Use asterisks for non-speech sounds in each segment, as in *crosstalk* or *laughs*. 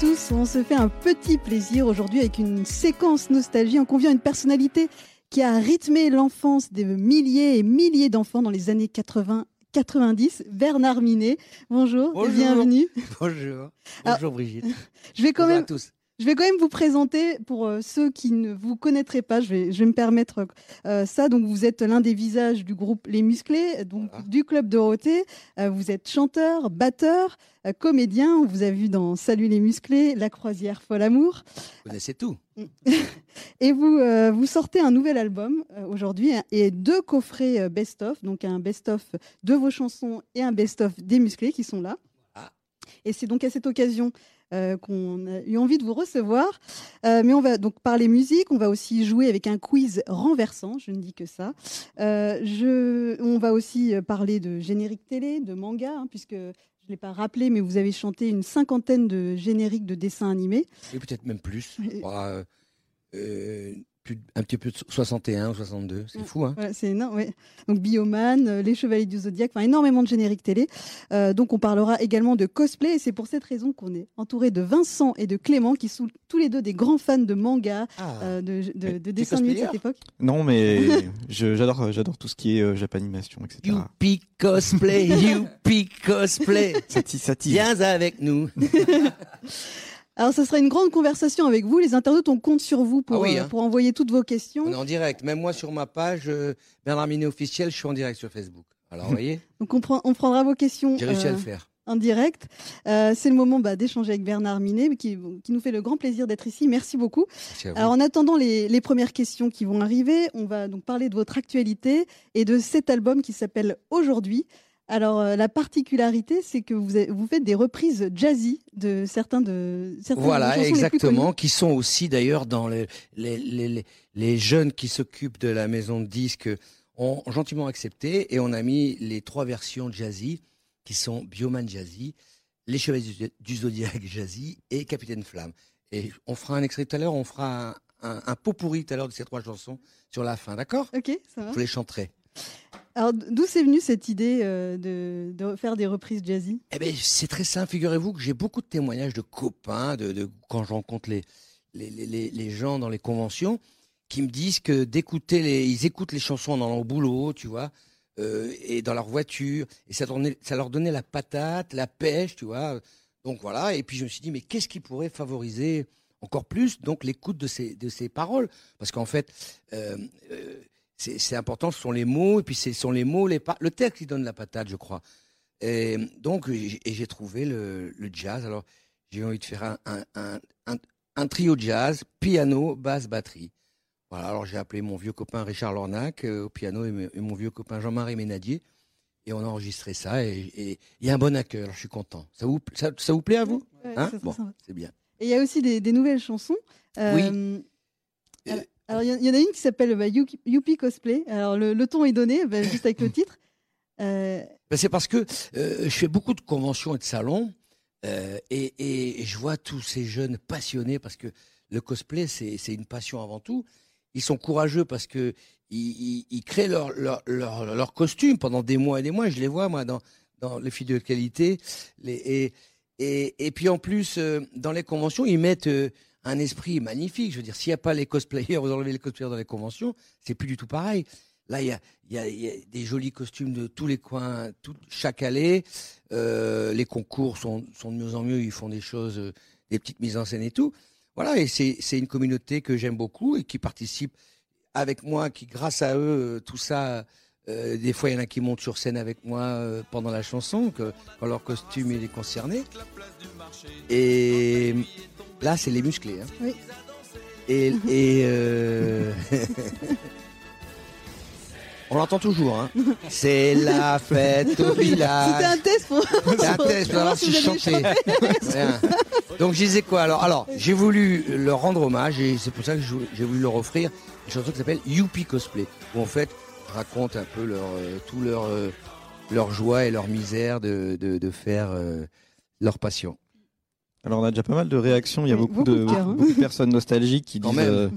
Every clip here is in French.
tous, on se fait un petit plaisir aujourd'hui avec une séquence nostalgie. On convient à une personnalité qui a rythmé l'enfance de milliers et milliers d'enfants dans les années 80 90, Bernard Minet. Bonjour, Bonjour. bienvenue. Bonjour. Alors, Bonjour Brigitte. Je vais quand Bonjour même à tous. Je vais quand même vous présenter pour euh, ceux qui ne vous connaîtraient pas. Je vais, je vais me permettre euh, ça. Donc, vous êtes l'un des visages du groupe Les Musclés, donc Voilà. du club Dorothée. Euh, vous êtes chanteur, batteur, euh, comédien. On vous a vu dans Salut les Musclés, La Croisière Folle Amour. Vous connaissez tout. *laughs* Et vous, vous sortez un nouvel album aujourd'hui hein, et deux coffrets best-of, donc un best-of de vos chansons et un best-of des musclés qui sont là. Ah. Et c'est donc à cette occasion euh, qu'on a eu envie de vous recevoir. Euh, mais on va donc parler musique, on va aussi jouer avec un quiz renversant, je ne dis que ça. Euh, je, on va aussi parler de générique télé, de manga, hein, puisque je ne l'ai pas rappelé, mais vous avez chanté une cinquantaine de génériques de dessins animés. Et peut-être même plus. Et- Bah, euh, plus un petit peu de 61 ou 62. C'est Ouais. fou, hein Voilà, c'est énorme, ouais. Donc Bioman, euh, Les Chevaliers du Zodiaque, enfin énormément de génériques télé. Euh, donc on parlera également de cosplay et c'est pour cette raison qu'on est entouré de Vincent et de Clément qui sont tous les deux des grands fans de manga, Ah. euh, de, de, de es dessins animés de cette époque. Non, mais *laughs* j'adore, j'adore tout ce qui est euh, japanimation, etc. Youpi cosplay, *laughs* youpi cosplay. Ça tease, ça tease. Viens avec nous. *laughs* Alors ça sera une grande conversation avec vous. Les internautes, on compte sur vous pour, Ah oui, euh, hein. pour envoyer toutes vos questions. On est en direct. Même moi, sur ma page, euh, Bernard Minet officiel, je suis en direct sur Facebook. Alors, vous *laughs* voyez, Donc on, prend- on prendra vos questions j'ai réussi à euh, le faire. en direct. Euh, c'est le moment bah, d'échanger avec Bernard Minet qui, qui nous fait le grand plaisir d'être ici. Merci beaucoup. Merci. Alors en attendant les, les premières questions qui vont arriver, on va donc parler de votre actualité et de cet album qui s'appelle Aujourd'hui. Alors euh, la particularité, c'est que vous, faites des reprises jazzy de certains de vos Voilà, exactement, qui sont aussi d'ailleurs dans les, les, les, les, les jeunes qui s'occupent de la maison de disques ont gentiment accepté et on a mis les trois versions jazzy qui sont Bioman Jazzy, Les Chevaliers du, du Zodiac Jazzy et Capitaine Flamme. Et on fera un extrait tout à l'heure, on fera un, un, un pot pourri tout à l'heure de ces trois chansons sur la fin, d'accord? Ok, ça va. Je vous les chanterai. Alors d'où c'est venu cette idée euh, de, faire des reprises jazzy? Eh ben, c'est très simple. Figurez-vous que j'ai beaucoup de témoignages de copains, de, quand je rencontre les, les, les- les, gens dans les conventions, qui me disent que d'écouter les, ils écoutent les chansons dans leur boulot, tu vois, euh, et dans leur voiture, et ça, donnait- ça leur donnait la patate, la pêche, tu vois. Donc voilà. Et puis je me suis dit, mais qu'est-ce qui pourrait favoriser encore plus donc l'écoute de ces, de ces paroles? Parce qu'en fait, euh, c'est important, ce sont les mots, et puis ce sont les mots, les le texte qui donne la patate, je crois. Et donc, j'ai et j'ai trouvé le, le jazz. Alors, j'ai eu envie de faire un, un, un, un, un trio jazz, piano, basse, batterie. Voilà, alors j'ai appelé mon vieux copain Richard Lornac euh, au piano et, mon vieux copain Jean-Marie Ménadier. Et on a enregistré ça et il y a un bon accueil, alors je suis content. Ça vous, ça, ça vous plaît à vous? Hein? Bon, c'est bien. Et il y a aussi des, des nouvelles chansons. Euh, Euh, alors- il y en- il y, en a une qui s'appelle bah, Youpi Cosplay. Alors, le, le ton est donné, bah, *coughs* juste avec le titre. Euh, Ben, c'est parce que euh, je fais beaucoup de conventions et de salons euh, et, je vois tous ces jeunes passionnés parce que le cosplay c'est une passion avant tout. Ils sont courageux parce que ils, ils- ils créent leur, leur, leur, leur costume pendant des mois et des mois. Je les vois moi dans dans les filles de qualité. Les, et, et et puis en plus dans les conventions ils mettent un esprit magnifique. Je veux dire s'il n'y a pas les cosplayers, *laughs* vous enlevez les cosplayers dans les conventions, c'est plus du tout pareil. Là, il y a, y, a, y a des jolis costumes de tous les coins, tout, chaque allée. Euh, les concours sont, de mieux en mieux. Ils font des choses, euh, des petites mises en scène et tout. Voilà, et c'est c'est une communauté que j'aime beaucoup et qui participe avec moi, qui grâce à eux, euh, tout ça. Euh, des fois, il y en a qui montent sur scène avec moi euh, pendant la chanson, que, quand leur costume il est concerné. Et là, c'est les musclés. Hein. Oui. Et, et euh, *laughs* on l'entend toujours. Hein. C'est la fête au C'était village. un test pour. C'est un test, pour voir si je chantais. Donc je disais quoi alors Alors j'ai voulu leur rendre hommage et c'est pour ça que j'ai voulu leur offrir une chanson qui s'appelle Youpi Cosplay où en fait je raconte un peu leur euh, tout leur euh, leur joie et leur misère de, de, de faire euh, leur passion. Alors on a déjà pas mal de réactions. Il y a beaucoup, beaucoup de, de cœur, beaucoup de personnes nostalgiques qui Quand disent euh,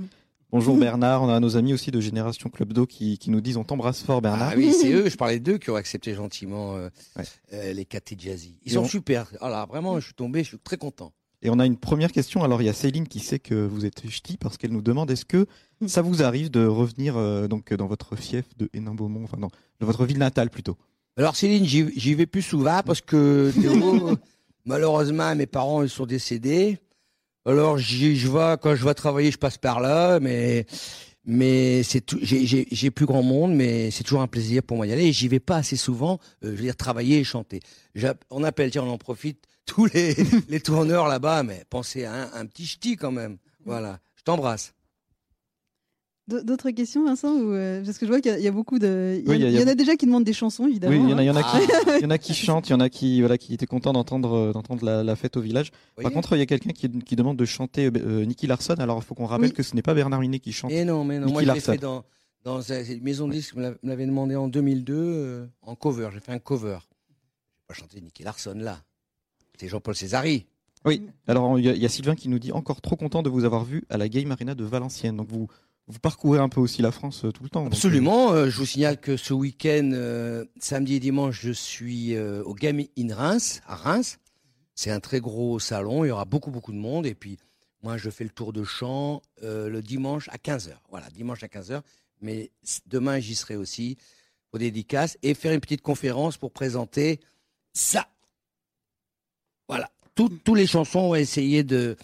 bonjour *laughs* Bernard. On a nos amis aussi de Génération Club d'eau qui, qui nous disent on t'embrasse fort Bernard. Ah oui, c'est *laughs* eux, je parlais d'eux qui ont accepté gentiment euh, Ouais. euh, les Cathy Jazzy. Ils Et sont on- super. Alors vraiment, je suis tombé, je suis très content. Et on a une première question. Alors il y a Céline qui sait que vous êtes ch'ti parce qu'elle nous demande est-ce que ça vous arrive de revenir euh, donc dans votre fief de Hénin-Beaumont, enfin dans, dans votre ville natale plutôt? Alors Céline, j'y vais plus souvent parce que Théo, *laughs* malheureusement, mes parents ils sont décédés. Alors j'y je vais quand je vais travailler, je passe par là, mais mais c'est tout. J'ai plus grand monde, mais c'est toujours un plaisir pour moi d'y aller. Et j'y vais pas assez souvent. euh, je veux dire travailler et chanter. On appelle, tiens, on en profite tous les les tourneurs là-bas, mais pensez à un, un petit ch'ti quand même. Voilà. Je t'embrasse. D'autres questions, Vincent ou, euh, Parce que je vois qu'il y, a- il y a beaucoup de. Il y, a- Oui, il y a- il y en a déjà qui demandent des chansons, évidemment. Oui, il y en a, il y en a Ah. qui, il y en a qui chantent, il y en a qui voilà qui étaient contents d'entendre euh, d'entendre la, la fête au village. Par contre, il y a quelqu'un qui, qui demande de chanter euh, Nicky Larson. Alors il faut qu'on rappelle Oui. que ce n'est pas Bernard Minet qui chante. Et non, mais non. Nicky Moi, je l'ai Larson. fait dans, dans une maison de disques, me l'a- me l'avait demandé en 2002, euh, en cover. J'ai fait un cover. Je vais pas chanter Nicky Larson là. C'est Jean-Paul Césari. Oui. Alors il y, a, il y a Sylvain qui nous dit encore trop content de vous avoir vu à la Game Arena de Valenciennes. Donc vous vous parcourez un peu aussi la France euh, tout le temps. donc, Absolument. euh, je vous signale que ce week-end, euh, samedi et dimanche, je suis euh, au Game in Reims, à Reims. C'est un très gros salon. Il y aura beaucoup, beaucoup de monde. Et puis, moi, je fais le tour de euh, le dimanche à 15h. Voilà, dimanche à 15h. Mais demain, j'y serai aussi pour dédicace et faire une petite conférence pour présenter ça. Voilà. Tout- tous les chansons, on va essayer de.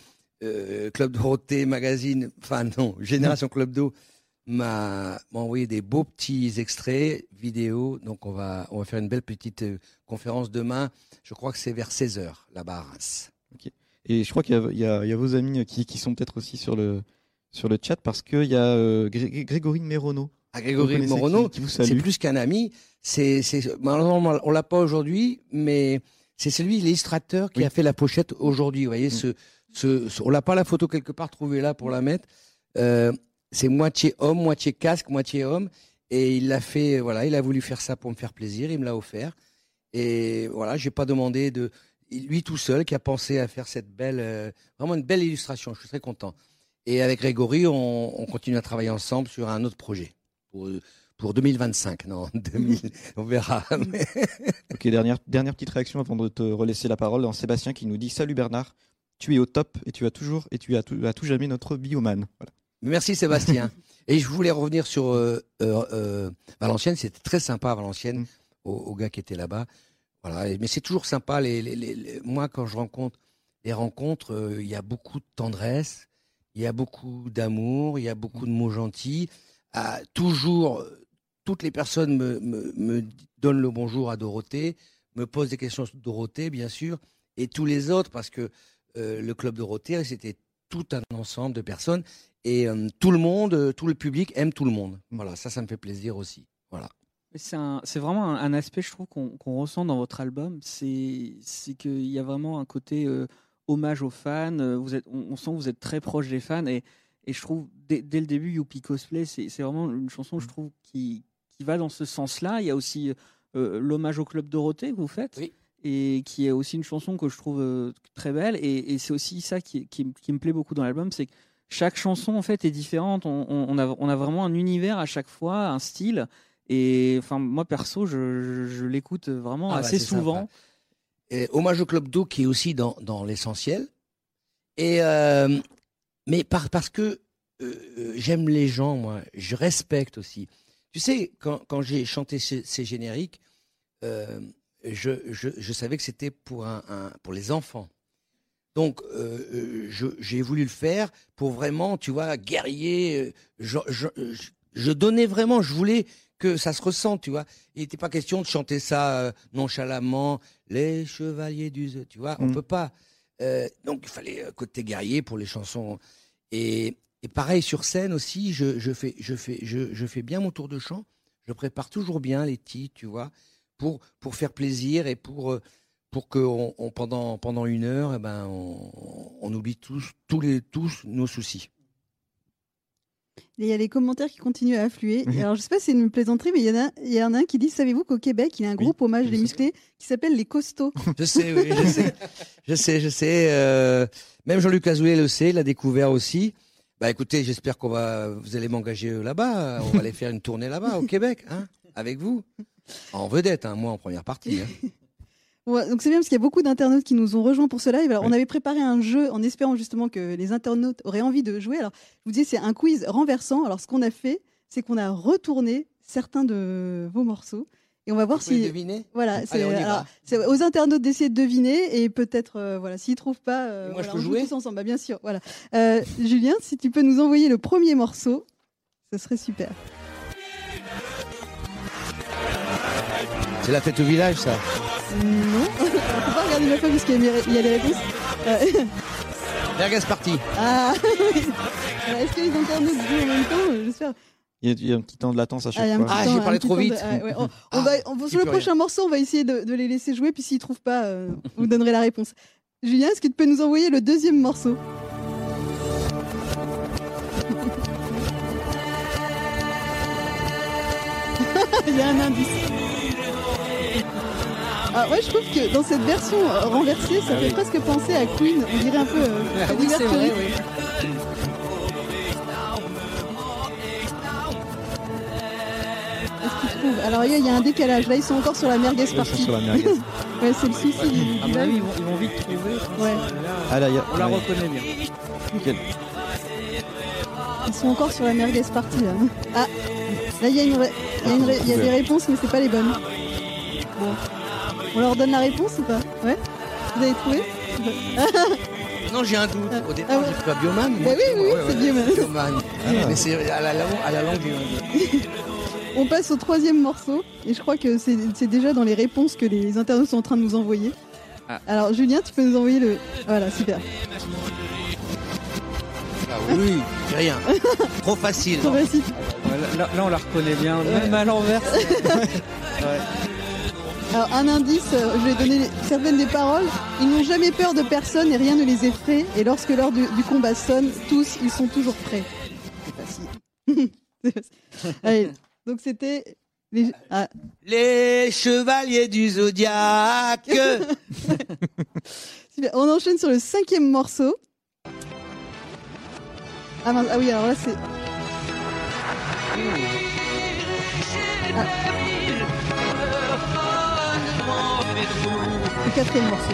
euh, Club Dorothée, magazine, enfin non, Génération Club d'eau m'a envoyé des beaux petits extraits vidéo. Donc on va on va faire une belle petite euh, conférence demain. Je crois que c'est vers 16h là-bas à Reims. Et je crois qu'il y, a- y y vos amis qui, qui sont peut-être aussi sur le sur le chat parce qu'il y a euh, Gré- Grégory. À Vous Grégory vous c'est plus qu'un ami. C'est c'est malheureusement on l'a pas aujourd'hui, mais c'est celui l'illustrateur qui Oui. a fait la pochette aujourd'hui. Vous voyez Mm. ce, ce, ce- on l'a pas la photo quelque part trouvée là pour la mettre. Euh, c'est moitié homme, moitié casque, moitié homme. Et il l'a fait, voilà, il a voulu faire ça pour me faire plaisir, il me l'a offert. Et voilà, j'ai pas demandé de, lui tout seul qui a pensé à faire cette belle, euh, vraiment une belle illustration. Je suis très content. Et avec Grégory, on, on continue à travailler ensemble sur un autre projet pour, pour 2025. Non, *laughs* 2000, on verra. Mais- *laughs* Ok, dernière, dernière petite réaction avant de te relaisser la parole. Sébastien qui nous dit Salut Bernard, tu es au top et tu as toujours et tu as tout, à tout jamais notre bioman. Voilà. Merci Sébastien. *laughs* Et je voulais revenir sur euh, euh, euh, Valenciennes. C'était très sympa à Valenciennes, Mm. aux, aux gars qui étaient là-bas. Voilà. Mais c'est toujours sympa. Les, les- les- les- moi, quand je rencontre les rencontres, il y a beaucoup de tendresse, il y a beaucoup d'amour, il y a beaucoup de mots gentils. Ah, toujours, toutes les personnes me, me, me donnent le bonjour à Dorothée, me posent des questions sur Dorothée, bien sûr, et tous les autres, parce que euh, le club Dorothée, c'était tout un ensemble de personnes. Et euh, tout le monde, euh, tout le public aime tout le monde. Mm. Voilà, ça, ça me fait plaisir aussi. Voilà. C'est vraiment un, un aspect, je trouve, qu'on ressent dans votre album. C'est qu'il y a vraiment un côté euh, hommage aux fans. Vous êtes, on, on sent que vous êtes très proche des fans. Et, et je trouve, dès, dès le début, Youpi Cosplay, c'est c'est vraiment une chanson, je trouve, qui, qui va dans ce sens-là. Il y a aussi euh, l'hommage au Club Dorothée que vous faites. Oui. Et qui est aussi une chanson que je trouve euh, très belle. Et, et c'est aussi ça qui, qui, qui me plaît beaucoup dans l'album, c'est que chaque chanson en fait est différente. On, on- on a, on a vraiment un univers à chaque fois, un style. Et enfin, moi perso, je, je- je l'écoute vraiment Ah bah, assez souvent. Et hommage au club d'eau qui est aussi dans, dans l'essentiel. Et euh, mais par, parce que euh, j'aime les gens, moi, je respecte aussi. Tu sais, quand, quand j'ai chanté ces, ces génériques, euh, je, je, je savais que c'était pour, un, un- pour les enfants. Donc, euh, euh, j'ai voulu le faire pour vraiment, tu vois, guerrier. Je, donnais vraiment, je voulais que ça se ressente, tu vois. Il n'était pas question de chanter ça nonchalamment, les chevaliers du... Tu vois, on Mm. peut pas. Euh, donc, il fallait côté guerrier pour les chansons. Et, et pareil, sur scène aussi, je, je, fais, je, fais, je, je fais bien mon tour de chant. Je prépare toujours bien les titres, tu vois, pour, pour faire plaisir et pour, euh, pour que on, on- pendant, pendant une heure, eh ben, on, on oublie tous, tous, les, tous nos soucis. Et il y a les commentaires qui continuent à affluer. Et Alors, je sais pas si c'est une plaisanterie, mais il y, en a, il y en a un qui dit Savez-vous qu'au Québec, il y a un Oui, groupe hommage des musclés qui s'appelle les Costauds? *laughs* Je sais, oui, je sais. Je sais, je sais. euh, même Jean-Luc Azoulay le sait, il l'a découvert aussi. Bah écoutez, j'espère qu'on va, vous allez m'engager euh, là-bas. On va aller faire une tournée là-bas, au Québec, hein, avec vous. En vedette, hein, moi en première partie. hein. Ouais, donc c'est bien parce qu'il y a beaucoup d'internautes qui nous ont rejoints pour ce live. Alors, on avait préparé un jeu en espérant justement que les internautes auraient envie de jouer. Alors, je vous dis, c'est un quiz renversant. Alors, ce qu'on a fait, c'est qu'on a retourné certains de vos morceaux. Et on va voir Vous si. deviner Voilà, c'est alors, c'est aux internautes d'essayer de deviner et peut-être, euh, voilà, s'ils trouvent pas, euh, moi, je peux on joue jouer tous ensemble. Bah, bien sûr, voilà. Euh, Julien, si tu peux nous envoyer le premier morceau, ce serait super. C'est la fête au village, ça. Non, *laughs* on peut pas regarder ma feuille parce qu'il y, a il y a les réponses. Euh, *laughs* parti. ah, *laughs* oui. Alors, Est-ce que les internautes jouent en même temps? Euh, J'espère. Il y, a, il y a un petit temps de latence à Ah, chaque fois. Ah, j'ai parlé trop de- vite. ouais, on, *laughs* on Ah, va, on- sur le rien. prochain morceau, on va essayer de, de les laisser jouer, puis s'ils trouvent pas, euh, vous donnerez la réponse. *laughs* Julien, est-ce que tu peux nous envoyer le deuxième morceau? *laughs* Il y a un indice. Ah, ouais, je trouve que dans cette version euh, renversée, ça Ah fait oui. presque penser à Queen. On dirait un peu. euh, Ah oui, c'est vrai, oui. Alors, il y a- il y a un décalage. Là, ils sont encore sur la merguez Ils sont partie. sur la *laughs* merguez. Ouais, c'est le souci du, du avis, live. ils vont, ils vont vite trouver. Ouais. Ah là, il y a- on la ouais. reconnaît bien. Nickel. Ils sont encore sur la merguez partie là. Ah, là il y a, une ré- il y a une ré- il y a des réponses mais c'est pas les bonnes. Bon. On leur donne la réponse ou pas? Ouais Vous avez trouvé? *laughs* Non, j'ai un doute. Au Ah départ, ouais. j'ai cru à Bioman. Bah oui, oui, c'est Bioman. Bioman. Mais c'est à la, langue- à la langue, *laughs* On passe au troisième morceau et je crois que c'est déjà dans les réponses que les internautes sont en train de nous envoyer. Ah. Alors Julien, tu peux nous envoyer le... Voilà, super. Ah oui, rien. *laughs* Trop facile. Trop facile. Là, là, on la reconnaît bien. Même à l'envers. *laughs* Ouais. Alors un indice, euh, je vais donner certaines des paroles. Ils n'ont jamais peur de personne et rien ne les effraie. Et lorsque l'heure du, du combat sonne, tous, ils sont toujours prêts. C'est facile. *laughs* C'est facile. Allez, donc c'était... les- ah, Les chevaliers du zodiaque. *laughs* On enchaîne sur le cinquième morceau. Ah, mince, ah oui, alors là c'est... Ah. Le quatrième morceau.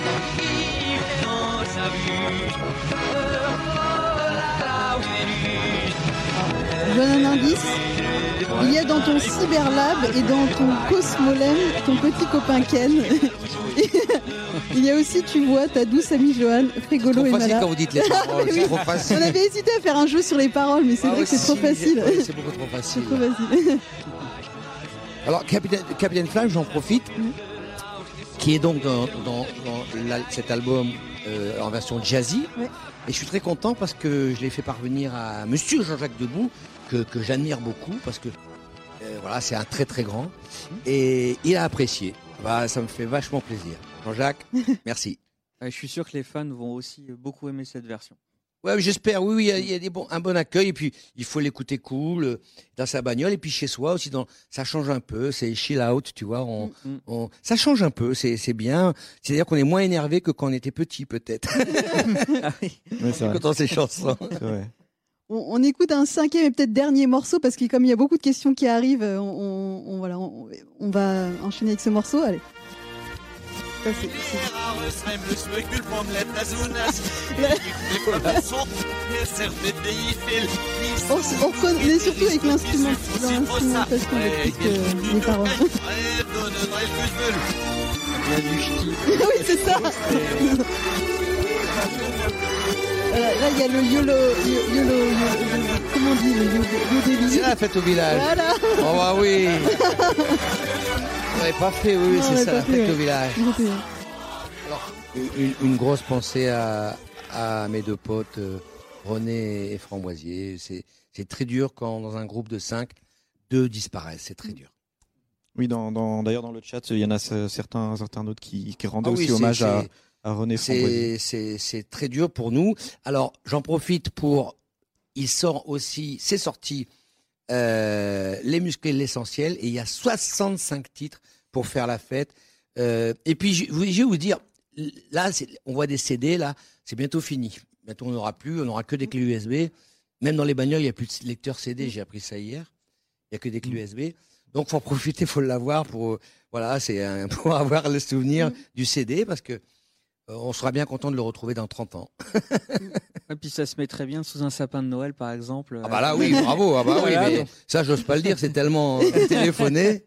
Je donne un indice. Il y a dans ton cyberlab et dans ton cosmolem ton petit copain Ken. *laughs* Il y a aussi, tu vois, ta douce amie Joanne, Frigolo Trop et facile Mala. quand vous dites les paroles. *laughs* C'est trop facile. On avait hésité à faire un jeu sur les paroles, mais c'est Ah vrai que c'est trop facile. C'est beaucoup trop C'est facile. trop facile. *laughs* Alors, Capitaine, Capitaine Flash, j'en profite, qui est donc dans, dans- dans l'al- cet album euh, en version jazzy. Et je suis très content parce que je l'ai fait parvenir à Monsieur Jean-Jacques Debout, que, que j'admire beaucoup, parce que euh, voilà, c'est un très très grand. Et il a apprécié. Bah, ça me fait vachement plaisir. Jean-Jacques, *laughs* merci. Ouais, je suis sûr que les fans vont aussi beaucoup aimer cette version. Ouais, j'espère. Oui, oui, il y a, il y a des bons, un bon accueil. Et puis, il faut l'écouter cool, euh, dans sa bagnole. Et puis, chez soi aussi, dans, ça change un peu. C'est chill out, tu vois. On, Mm. on- ça change un peu. C'est, c'est bien. C'est-à-dire qu'on est moins énervé que quand on était petit, peut-être, *laughs* Ah oui. *laughs* Ouais, c'est vrai. quand on ces chansons. c'est vrai. On, on écoute un cinquième et peut-être dernier morceau parce que comme il y a beaucoup de questions qui arrivent, euh, on, on- on- voilà, on, on va enchaîner avec ce morceau. Allez. On, reconnaît surtout avec l'instrument, l'instrumentation que les paroles. Oui, c'est ça. Voilà, là, il y a le YOLO, yo- YOLO, YOLO, comment on dit, le YOLO, YOLO C'est la fête au village. Voilà. Oh, bah oui. *laughs* On l'avait pas fait, oui, c'est ça, la fête ouais. au village. Alors, une, une grosse pensée à, à mes deux potes, euh, René et Framboisier. C'est, c'est très dur quand, dans un groupe de cinq, deux disparaissent. C'est très dur. Oui, dans, dans- d'ailleurs dans le chat, il y en a ce- certains internautes qui, qui rendaient Ah oui, aussi hommage à, à René Framboisier. C'est, très dur pour nous. Alors, j'en profite pour. Il sort aussi, c'est sorti, euh, Les musclés, l'essentiel, et il y a 65 titres pour faire la fête. Euh, et puis, je, je vais vous dire, là, on voit des CD, là, c'est bientôt fini. Bientôt, on n'aura plus, on n'aura que des clés USB. Même dans les bagnoles, il n'y a plus de lecteur CD, j'ai appris ça hier. Il n'y a que des clés USB. Donc, faut en profiter, faut l'avoir pour, voilà, c'est *laughs* pour avoir le souvenir Mm. du CD parce que on sera bien content de le retrouver dans 30 ans. *laughs* Et puis ça se met très bien sous un sapin de Noël, par exemple. Ah bah là, oui, bravo. Ah bah oui, Voilà, mais ça, j'ose pas le dire, c'est tellement euh, *laughs* téléphoné.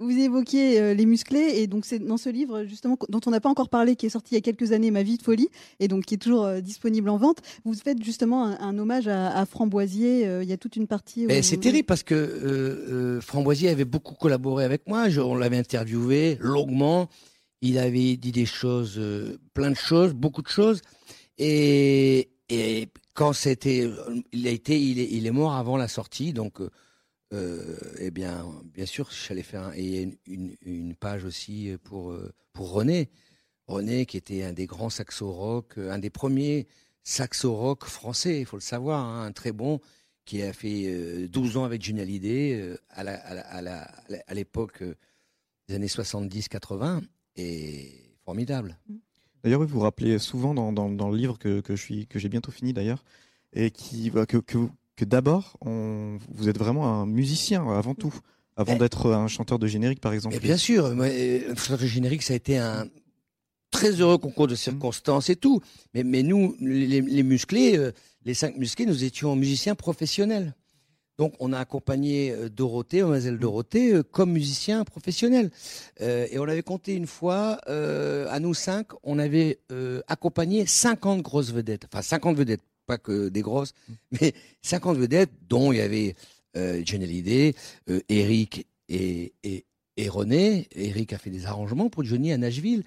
Vous évoquiez euh, les musclés et donc c'est dans ce livre justement dont on n'a pas encore parlé, qui est sorti il y a quelques années, Ma vie de folie, et donc qui est toujours euh, disponible en vente. Vous faites justement un, un hommage à, à Framboisier. euh, Il y a toute une partie. Où- c'est terrible parce que euh, euh, Framboisier avait beaucoup collaboré avec moi. Je- on l'avait interviewé longuement. Il avait dit des choses, euh, plein de choses, beaucoup de choses. Et, quand c'était, il a été, il est, mort avant la sortie, donc. euh, euh, eh bien, bien sûr, j'allais faire une, une, page aussi pour pour René, René qui était un des grands saxo rock, un des premiers saxo rock français, il faut le savoir, hein, un très bon qui a fait euh, 12 ans avec Johnny Hallyday à l'époque des années 70-80 formidable. D'ailleurs, vous vous rappelez souvent dans, dans, dans le livre que, que je suis que j'ai bientôt fini d'ailleurs, et qui que, que, que d'abord on, vous êtes vraiment un musicien avant tout, avant Eh. d'être un chanteur de générique par exemple. Et bien sûr, moi, euh, le générique, ça a été un très heureux concours de circonstances et tout. Mais, mais nous, les, les musclés, euh, les cinq musclés, nous étions musiciens professionnels. Donc, on a accompagné euh, Dorothée, Mademoiselle Dorothée, euh, comme musicien professionnel. Euh, et on avait compté une fois, euh, à nous cinq, on avait euh, accompagné 50 grosses vedettes. Enfin, 50 vedettes, pas que des grosses, mais 50 vedettes, dont il y avait euh, Johnny Hallyday, Eric et, et, et René. Eric a fait des arrangements pour Johnny à Nashville.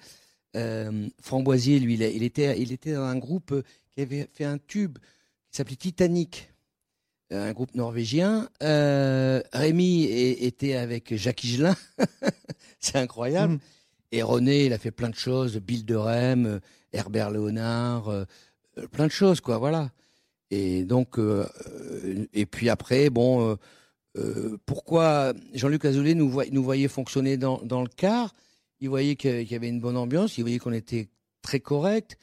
Framboisier, lui, il, était, il était dans un groupe qui avait fait un tube qui s'appelait Titanic, un groupe norvégien. Euh, Rémi était avec Jacques Higelin, *laughs* c'est incroyable. Mhm. Et René, il a fait plein de choses, Bill de Rem, euh, Herbert Léonard, euh, euh, plein de choses, quoi, voilà. Et donc, euh, et puis après, bon, pourquoi Jean-Luc Azoulay nous, voyait fonctionner dans, dans le car? Il voyait qu'il y avait une bonne ambiance, il voyait qu'on était très correct,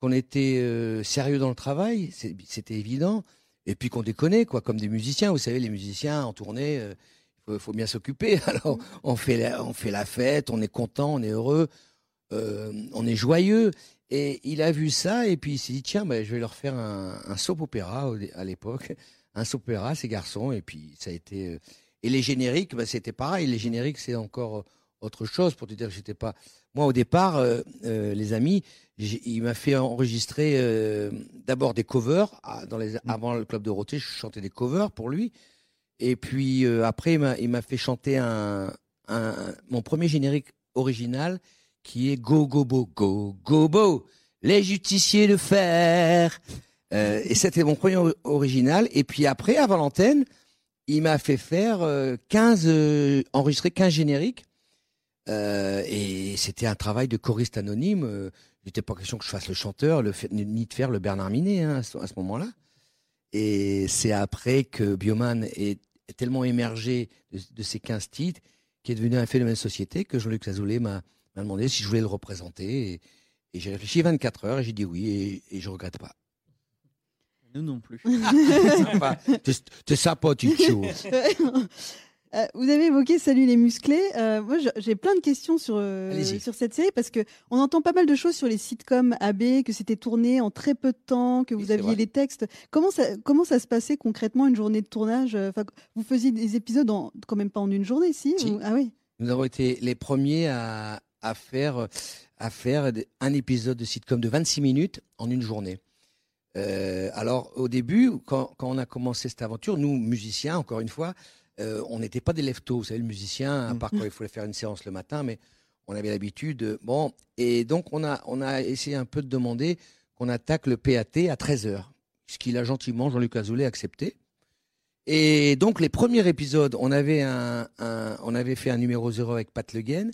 qu'on était sérieux dans le travail, c'était évident. Et puis qu'on déconnait, quoi, comme des musiciens. Vous savez, les musiciens en tournée, il faut, faut bien s'occuper. *laughs* Alors, on fait, la, on fait la fête, on est content, on est heureux, euh, on est joyeux. Et il a vu ça, et puis il s'est dit, tiens, ben, je vais leur faire un, un soap opéra à l'époque. *laughs* Un soap opéra, ces garçons. Et puis, ça a été. euh, Et les génériques, ben, c'était pareil. Les génériques, c'est encore euh, autre chose pour te dire que j'étais pas. Moi, au départ, euh, euh, les amis, il m'a fait enregistrer euh, d'abord des covers. Ah, Dans les, avant le club de Roté, je chantais des covers pour lui. Et puis euh, après, il m'a- fait chanter un, un, mon premier générique original qui est Go Go Bo Go Go Bo, les justiciers de fer. Euh, et c'était mon premier original. Et puis après, avant l'antenne, il m'a fait faire euh, 15, euh, enregistrer 15 génériques. Et c'était un travail de choriste anonyme. Il n'était pas question que je fasse le chanteur, le, fait- ni de faire le Bernard Minet hein, à ce, moment-là. Et c'est après que Bioman est, est tellement émergé de, de ces 15 titres qui est devenu un phénomène de société que Jean-Luc Lazoulay m'a m'a demandé si je voulais le représenter. Et, et j'ai réfléchi 24 heures et j'ai dit oui et, et je regrette pas. Nous non plus. *laughs* T'es t'es sympa, tu *laughs* Euh, vous avez évoqué Salut les musclés. Euh, moi, j'ai plein de questions sur, euh, sur cette série parce que on entend pas mal de choses sur les sitcoms AB, que c'était tourné en très peu de temps, que vous aviez vrai. les textes. Comment ça, comment ça se passait concrètement une journée de tournage? Enfin, Vous faisiez des épisodes en, quand même pas en une journée, si, Si. ou- Ah oui. Nous avons été les premiers à, à faire, à faire un épisode de sitcom de 26 minutes en une journée. Alors, au début, quand, quand on a commencé cette aventure, nous, musiciens, encore une fois, euh, on n'était pas des leftos. Vous savez, le musicien, à Mm. part quand il fallait faire une séance le matin, mais on avait l'habitude. Bon, et donc, on a, on a essayé un peu de demander qu'on attaque le PAT à 13h, ce qu'il a gentiment, Jean-Luc Azoulay, accepté. Et donc, les premiers épisodes, on avait, un, un- on avait fait un numéro 0 avec Pat Le Guen.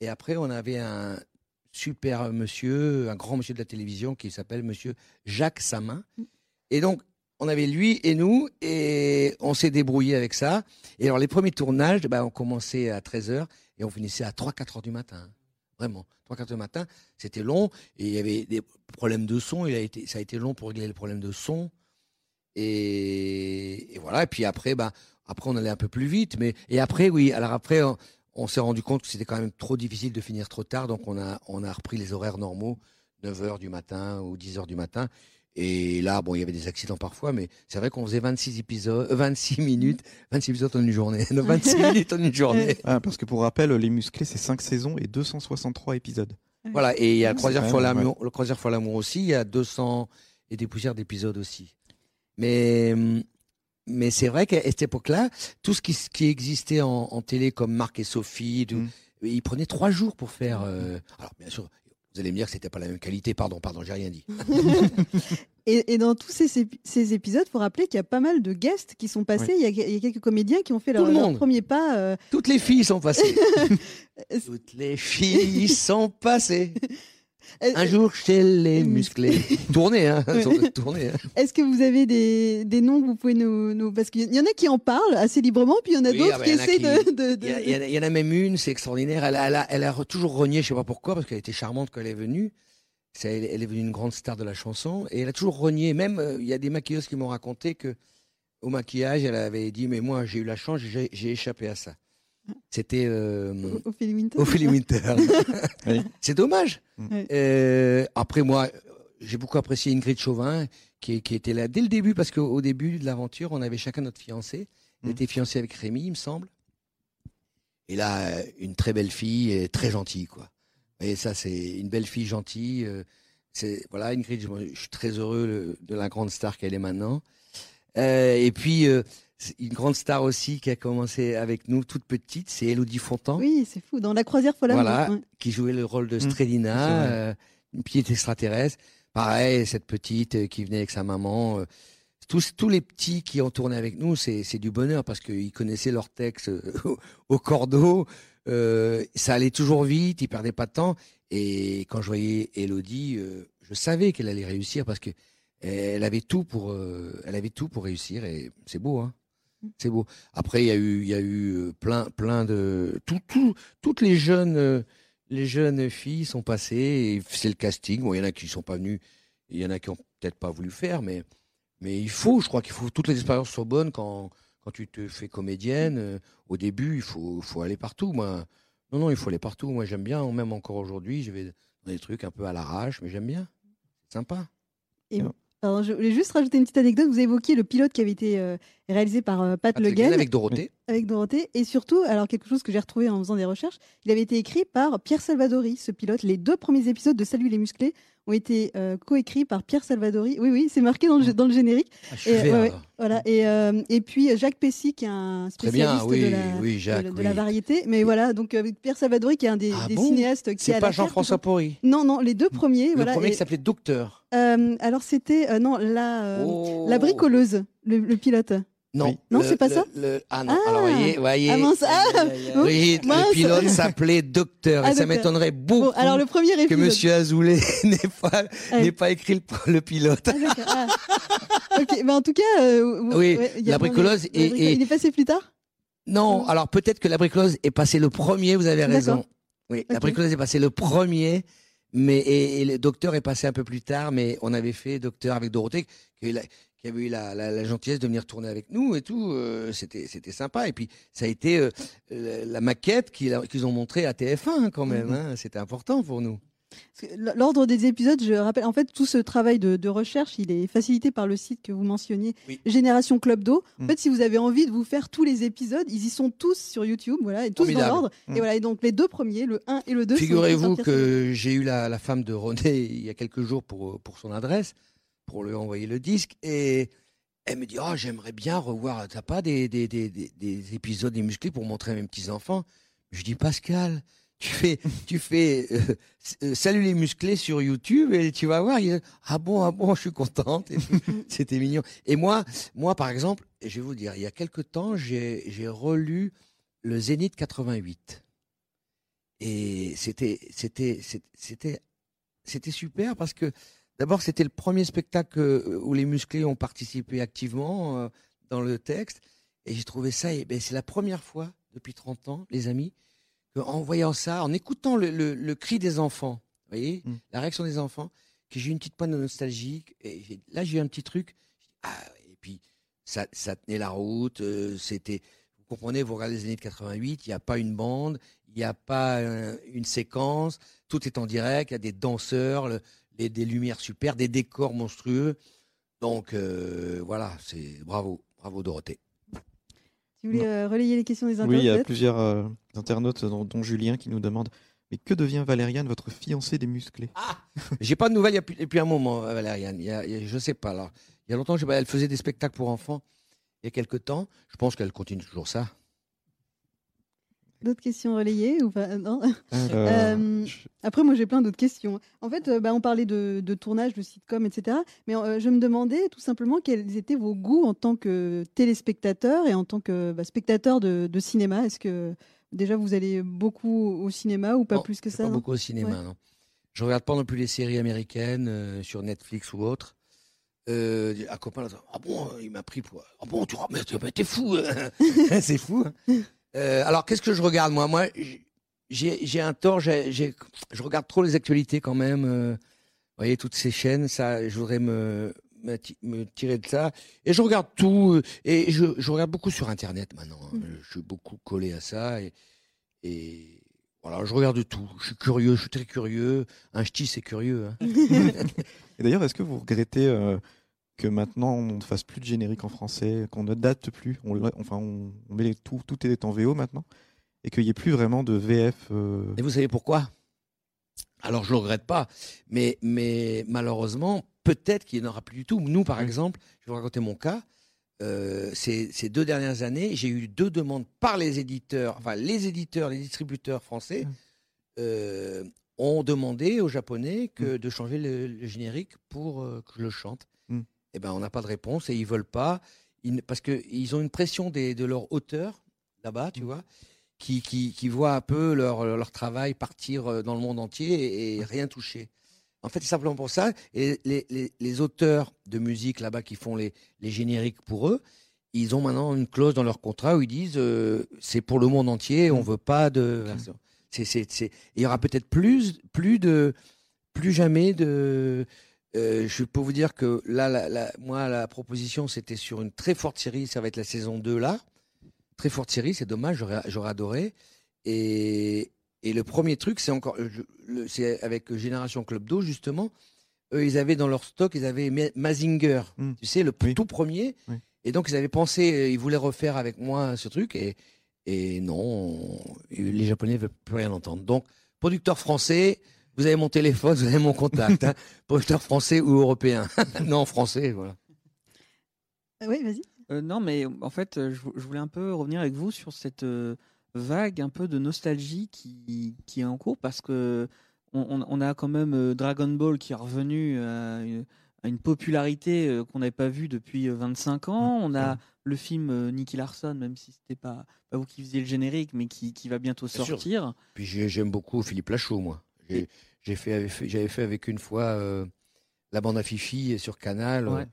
Et après, on avait un super monsieur, un grand monsieur de la télévision qui s'appelle monsieur Jacques Samin. Et donc, on avait lui et nous, et on s'est débrouillé avec ça. Et alors, les premiers tournages, bah, on commençait à 13h et on finissait à 3-4 heures du matin. Vraiment, 3-4 heures du matin, c'était long. Et il y avait des problèmes de son. Ça a été long pour régler les problèmes de son. Et, voilà. Et puis après, bah, après, on allait un peu plus vite. Mais et après, oui. Alors après, on, on s'est rendu compte que c'était quand même trop difficile de finir trop tard, donc on a on a repris les horaires normaux, 9 h du matin ou 10 h du matin. Et là, bon, il y avait des accidents parfois, mais c'est vrai qu'on faisait 26 épisodes, euh, 26 minutes, 26 épisodes en une journée. *laughs* Non, 26 *laughs* minutes en une journée. Ah, parce que pour rappel, Les Musclés, c'est 5 saisons et 263 épisodes. Voilà, et il y a Croisière fois l'amour, le Croisière fois l'amour aussi, il y a 200 et des poussières d'épisodes aussi. Mais hum, mais c'est vrai qu'à cette époque-là, tout ce qui, ce qui existait en, en télé comme Marc et Sophie, tout, Mm. ils prenaient trois jours pour faire. euh, alors bien sûr, vous allez me dire que c'était pas la même qualité. Pardon, pardon, j'ai rien dit. *laughs* Et, et dans tous ces, épi- ces épisodes, faut rappeler qu'il y a pas mal de guests qui sont passés. Il, y a, il y a quelques comédiens qui ont fait leur, le leur monde. premier pas. euh, Toutes les filles sont passées. *laughs* Toutes les filles sont passées. *laughs* est- Un jour chez les Les musclés. *laughs* Tournez, hein. Tournez. hein. Est-ce que vous avez des, des noms que vous pouvez nous, nous- Parce qu'il y en a qui en parlent assez librement, puis il y en a Oui, d'autres ah bah, qui essaient qui- de. Il y, a- il y en a- même une, c'est extraordinaire. Elle a, elle a- elle a re- toujours renié, je sais pas pourquoi, parce qu'elle était charmante quand elle est venue. C'est- elle, elle est devenue une grande star de la chanson. Et elle a toujours renié. Même, euh, il y a des maquilleuses qui m'ont raconté que au maquillage, elle avait dit Mais moi, j'ai eu la chance, j'ai échappé à ça. C'était euh, Ophélie Winter. Ophélie Winter. *laughs* Oui. *laughs* C'est dommage. Ouais. Euh, après, moi, j'ai beaucoup apprécié Ingrid Chauvin, qui, qui était là dès le début, parce qu'au au début de l'aventure, on avait chacun notre fiancé. Elle Mhm. était fiancée avec Rémi, il me semble. Et là, une très belle fille, et très gentille, quoi. Et ça, c'est une belle fille gentille. euh, C'est voilà, Ingrid, je, je suis très heureux de la grande star qu'elle est maintenant. Euh, et puis euh, une grande star aussi qui a commencé avec nous toute petite, c'est Elodie Fontan Oui, c'est fou. Dans la croisière folle Voilà. Ouais. qui jouait le rôle de Mmh, Strelina, euh, une petite extraterrestre. Pareil, cette petite euh, qui venait avec sa maman. euh, tous, tous les petits qui ont tourné avec nous, c'est c'est du bonheur parce qu'ils connaissaient leur texte euh, au- *laughs* au cordeau. Euh, ça allait toujours vite, ils perdaient pas de temps. Et quand je voyais Elodie, euh, je savais qu'elle allait réussir parce que elle avait tout pour, euh, elle avait tout pour réussir et c'est beau, hein. C'est beau. Après, il y a eu, il y a eu euh, plein, plein de, tout, tout, toutes les jeunes, euh, les jeunes filles sont passées. et C'est le casting. Bon, il y en a qui sont pas venus, il y en a qui ont peut-être pas voulu faire, mais, mais il faut. Je crois qu'il faut toutes les expériences soient bonnes quand, quand tu te fais comédienne. euh, au début, il faut, faut aller partout. Moi, non, non, il faut aller partout. Moi, j'aime bien. Même encore aujourd'hui, je vais dans des trucs un peu à l'arrache, mais j'aime bien. C'est sympa. Alors, je voulais juste rajouter une petite anecdote. Vous évoquiez le pilote qui avait été euh, réalisé par euh, Pat Pat Le Guen avec Dorothée. avec Dorothée. Et surtout, alors quelque chose que j'ai retrouvé en faisant des recherches, il avait été écrit par Pierre Salvadori, ce pilote. Les deux premiers épisodes de Salut les musclés ont été euh, coécrits par Pierre Salvadori. Oui, oui, c'est marqué dans le, dans le générique. Ah, je Et, ouais. Voilà. Et, euh, et puis Jacques Pessy, qui est un Très bien, spécialiste oui, de, la, oui, Jacques. de oui. la variété. Mais voilà, donc avec Pierre Salvadori, qui est un des, Ah des bon? cinéastes qui C'est pas. Jean-François Porry. Non, non, les deux premiers. Le voilà. premier Et, qui s'appelait Docteur. euh, alors c'était euh, non la euh, Oh. la bricoleuse, le, le pilote. Non, Oui. Non, c'est pas le- ça le- Ah non, Ah. alors voyez, voyez. Ah mince, ah, mince. le pilote s'appelait Docteur. Ah, et ça Docteur. m'étonnerait beaucoup Bon, alors le premier que épisode. Monsieur Azoulay *laughs* n'ait pas, n'ait pas écrit le, le pilote. Ah, d'accord, ah. ok, mais en tout cas, euh, Oui, ouais, il y a la des- et- la et- il est passé plus tard. Non, Mhm. alors peut-être que la bricoleuse est passée le premier, vous avez D'accord. raison. Oui, la Ok. bricoleuse est passée le premier, mais et, et le docteur est passé un peu plus tard, mais on avait fait docteur avec Dorothée, qui, la- qui avait eu la, la- la gentillesse de venir tourner avec nous et tout. euh, c'était c'était sympa. Et puis ça a été euh, la, la maquette qu'ils ont montrée à TF1 hein, quand même. Mhm. hein. C'était important pour nous. L'ordre des épisodes, je rappelle, en fait, tout ce travail de, de recherche, il est facilité par le site que vous mentionniez, Oui. Génération Club d'eau. En Mm. fait, si vous avez envie de vous faire tous les épisodes, ils y sont tous sur YouTube, voilà, et tous Formidable. dans l'ordre. Mm. Et voilà, et donc les deux premiers, le 1 et le 2. sont écrits Figurez-vous que j'ai eu la, la femme de René il y a quelques jours pour, pour son adresse, pour lui envoyer le disque, et elle me dit Oh, j'aimerais bien revoir. T'as pas des, des, des, des, des épisodes des musclés pour montrer à mes petits-enfants Je dis Pascal, tu fais, tu fais euh, euh, Salut les musclés sur YouTube et tu vas voir. Il ah bon, ah bon, je suis contente. *laughs* C'était mignon. Et moi, moi, par exemple, je vais vous dire, il y a quelque temps, j'ai j'ai relu le Zénith 88. Et c'était, c'était, c'était, c'était super parce que d'abord c'était le premier spectacle euh, où les musclés ont participé activement euh, dans le texte. Et j'ai trouvé ça, et ben, c'est la première fois depuis 30 ans, les amis, qu'en voyant ça, en écoutant le, le- le cri des enfants, vous voyez, Mm. la réaction des enfants, que j'ai eu une petite pointe de nostalgie. Et là, j'ai eu un petit truc. Ah, et puis, ça, ça tenait la route. euh, C'était, vous comprenez, vous regardez les années de 88, il n'y a pas une bande, il n'y a pas une séquence, tout est en direct, il y a des danseurs, le- les, des lumières super, des décors monstrueux. Donc euh, voilà, c'est bravo, bravo Dorothée. Si vous voulez euh, relayer les questions des Oui, internautes il y a plusieurs euh, internautes, dont, dont Julien, qui nous demande Mais que devient Valériane, votre fiancée des musclés? J'ai pas de nouvelles il y a plus- depuis un moment, euh, Valériane. Il y a, il y a- je sais pas. Alors, il y a longtemps, je elle faisait des spectacles pour enfants. Il y a quelque temps, je pense qu'elle continue toujours ça. D'autres questions relayées ou pas? Non. Euh, *laughs* Euh, je- Après, moi, j'ai plein d'autres questions. En fait, euh, bah, on parlait de, de tournage, de sitcom, etc. Mais euh, je me demandais tout simplement quels étaient vos goûts en tant que téléspectateur et en tant que bah, spectateur de, de cinéma. Est-ce que déjà vous allez beaucoup au cinéma ou pas Non, plus que je vais ça Pas beaucoup au cinéma, non. Je regarde pas non plus les séries américaines euh, sur Netflix ou autre. Euh, un copain, là, ah bon, euh, il m'a pris pour. Ah bon, tu t'es fou, hein. *laughs* c'est fou. hein. Euh, alors, qu'est-ce que je regarde moi? Moi, j'ai un tort. je regarde trop les actualités quand même. euh, vous voyez toutes ces chaînes, ça, je voudrais me me ti- me tirer de ça. Et je regarde tout. euh, Et je, je regarde beaucoup sur Internet maintenant. hein. Mhm. Je suis beaucoup collé à ça et et voilà, je regarde tout. Je suis curieux, je suis très curieux. Un ch'ti, c'est curieux. hein. *laughs* Et d'ailleurs, est-ce que vous regrettez euh, que maintenant on ne fasse plus de générique en français, qu'on ne date plus on, Enfin, on, on met les- tout, tout est en VO maintenant, et qu'il n'y ait plus vraiment de VF. euh, Et vous savez pourquoi? Alors, je ne le regrette pas, mais, mais malheureusement, peut-être qu'il n'y en aura plus du tout. Nous, par Oui. exemple, je vais vous raconter mon cas. Euh, ces, ces deux dernières années, j'ai eu deux demandes par les éditeurs, enfin les éditeurs, les distributeurs français Mm. euh, ont demandé aux Japonais que de changer le, le générique pour euh, que je le chante. Mm. Eh ben, on n'a pas de réponse et ils veulent pas, Ils ne- parce que ils ont une pression des, de leur auteur là-bas, tu Mm. vois, qui, qui, qui voient un peu leur, leur travail partir euh, dans le monde entier et, et rien toucher. En fait, c'est simplement pour ça. Et les, les, les auteurs de musique là-bas qui font les, les génériques pour eux, ils ont maintenant une clause dans leur contrat où ils disent euh, c'est pour le monde entier, on veut pas de. Il y aura peut-être plus, plus de, plus jamais de. Euh, je peux vous dire que là, la, la- moi, la proposition, c'était sur une très forte série. Ça va être la saison 2 là. Très forte série, c'est dommage, j'aurais, adoré. Et, et le premier truc, c'est encore, c'est avec Génération Club d'eau justement. Eux, ils avaient dans leur stock, ils avaient Ma- Mazinger, Mm. tu sais, le Oui. tout premier. Oui. Et donc, ils avaient pensé, euh, ils voulaient refaire avec moi ce truc. Et, et non, on- les Japonais ne veulent plus rien entendre. Donc, producteur français, vous avez mon téléphone, vous avez mon contact. hein. *laughs* producteur français ou européen. *laughs* non, français, voilà. Ah Oui, vas-y. Euh, non, mais en fait, euh, je, vou- je voulais un peu revenir avec vous sur cette euh, vague un peu de nostalgie qui, qui est en cours parce que on, a quand même euh, Dragon Ball qui est revenu à une, à une popularité euh, qu'on n'avait pas vue depuis euh, 25 ans. On a le film euh, Nicky Larson, même si c'était pas, pas vous qui faisiez le générique, mais qui, qui va bientôt Bien sûr. sortir. Puis j'ai- j'aime beaucoup Philippe Lachaud, moi. J'ai fait, j'avais fait avec une fois euh, la bande à Fifi sur Canal. Ouais.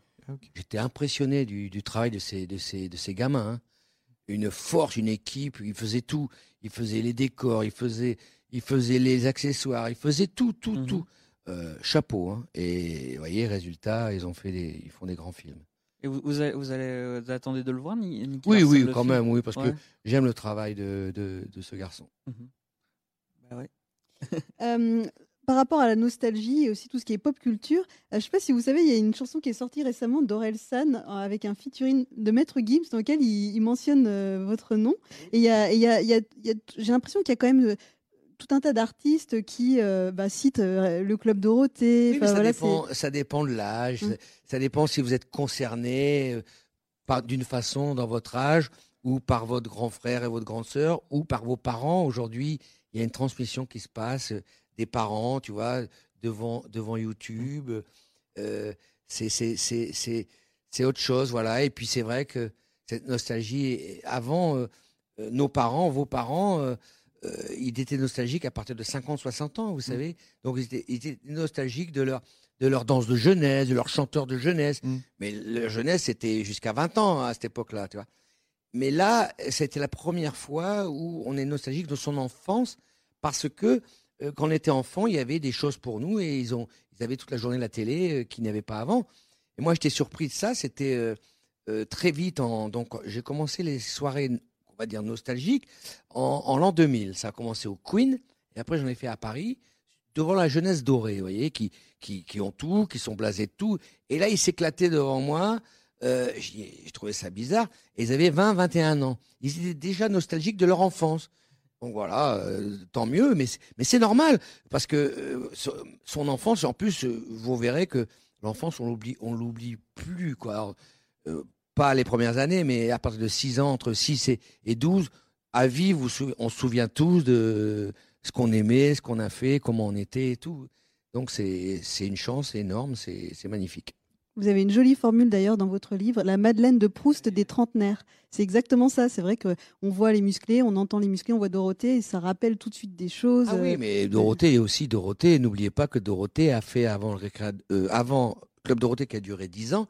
J'étais impressionné du, du travail de ces, de ces, de ces gamins. hein. Une force, une équipe, ils faisaient tout. Ils faisaient les décors, ils faisaient, ils faisaient les accessoires, ils faisaient tout, tout, Mhm. tout. Euh, chapeau. hein. Et vous voyez, résultat, ils ont fait des, ils font des grands films. Et vous, vous, allez, vous, allez, euh, vous attendez de le voir, Ni- Nicky Oui, oui, quand film même, oui, parce Ouais. que j'aime le travail de, de, de ce garçon. Mhm. Bah ouais. Euh, par rapport à la nostalgie et aussi tout ce qui est pop culture, euh, je ne sais pas si vous savez, il y a une chanson qui est sortie récemment d'Aurel San euh, avec un featuring de Maître Gims dans lequel il, il mentionne euh, votre nom. Et il y a- et il y a- il y a- il y a- j'ai l'impression qu'il y a quand même tout un tas d'artistes qui euh, bah, citent euh, le Club Dorothée. Oui, ça, voilà, dépend, ça dépend de l'âge, Mm. ça, ça dépend si vous êtes concerné par- d'une façon dans votre âge, ou par votre grand frère et votre grande sœur, ou par vos parents. Aujourd'hui, il y a une transmission qui se passe euh, des parents, tu vois, devant, devant YouTube. Euh, c'est- c'est c'est- c'est- c'est autre chose, voilà. Et puis c'est vrai que cette nostalgie, avant, euh, euh, nos parents, vos parents, euh, euh, ils étaient nostalgiques à partir de 50, 60 ans, vous savez. Donc ils étaient, ils étaient nostalgiques de leur, de leur danse de jeunesse, de leur chanteur de jeunesse. Mm. Mais leur jeunesse, c'était jusqu'à 20 ans hein, à cette époque-là, tu vois. Mais là, c'était la première fois où on est nostalgique de son enfance parce que euh, quand on était enfant, il y avait des choses pour nous et ils, avaient toute la journée la télé euh, qu'ils n'avaient pas avant. Et moi, j'étais surpris de ça. C'était euh, euh, très vite. Donc, j'ai commencé les soirées, on va dire nostalgiques, en, en l'an 2000. Ça a commencé au Queen, et après j'en ai fait à Paris, devant la jeunesse dorée, vous voyez, qui, qui, qui ont tout, qui sont blasés de tout. Et là, ils s'éclataient devant moi. Euh, j'ai trouvé ça bizarre. Et ils avaient 20, 21 ans. Ils étaient déjà nostalgiques de leur enfance. Donc voilà, euh, tant mieux, mais, c'est- normal, parce que euh, so- son enfance, en plus, euh, vous verrez que l'enfance, on l'oublie, l'oublie plus, quoi. Pas les premières années, mais à partir de 6 ans, entre 6 et, et 12, à vie, on se souvient tous de ce qu'on aimait, ce qu'on a fait, comment on était et tout. Donc c'est une chance énorme, c'est magnifique. Vous avez une jolie formule d'ailleurs dans votre livre, la Madeleine de Proust des trentenaires. C'est exactement ça. C'est vrai que on voit les musclés, on entend les musclés, on voit Dorothée, et ça rappelle tout de suite des choses. Ah oui, euh, mais Dorothée est aussi Dorothée. N'oubliez pas que Dorothée a fait avant le récréa, euh, avant Club Dorothée qui a duré 10 ans,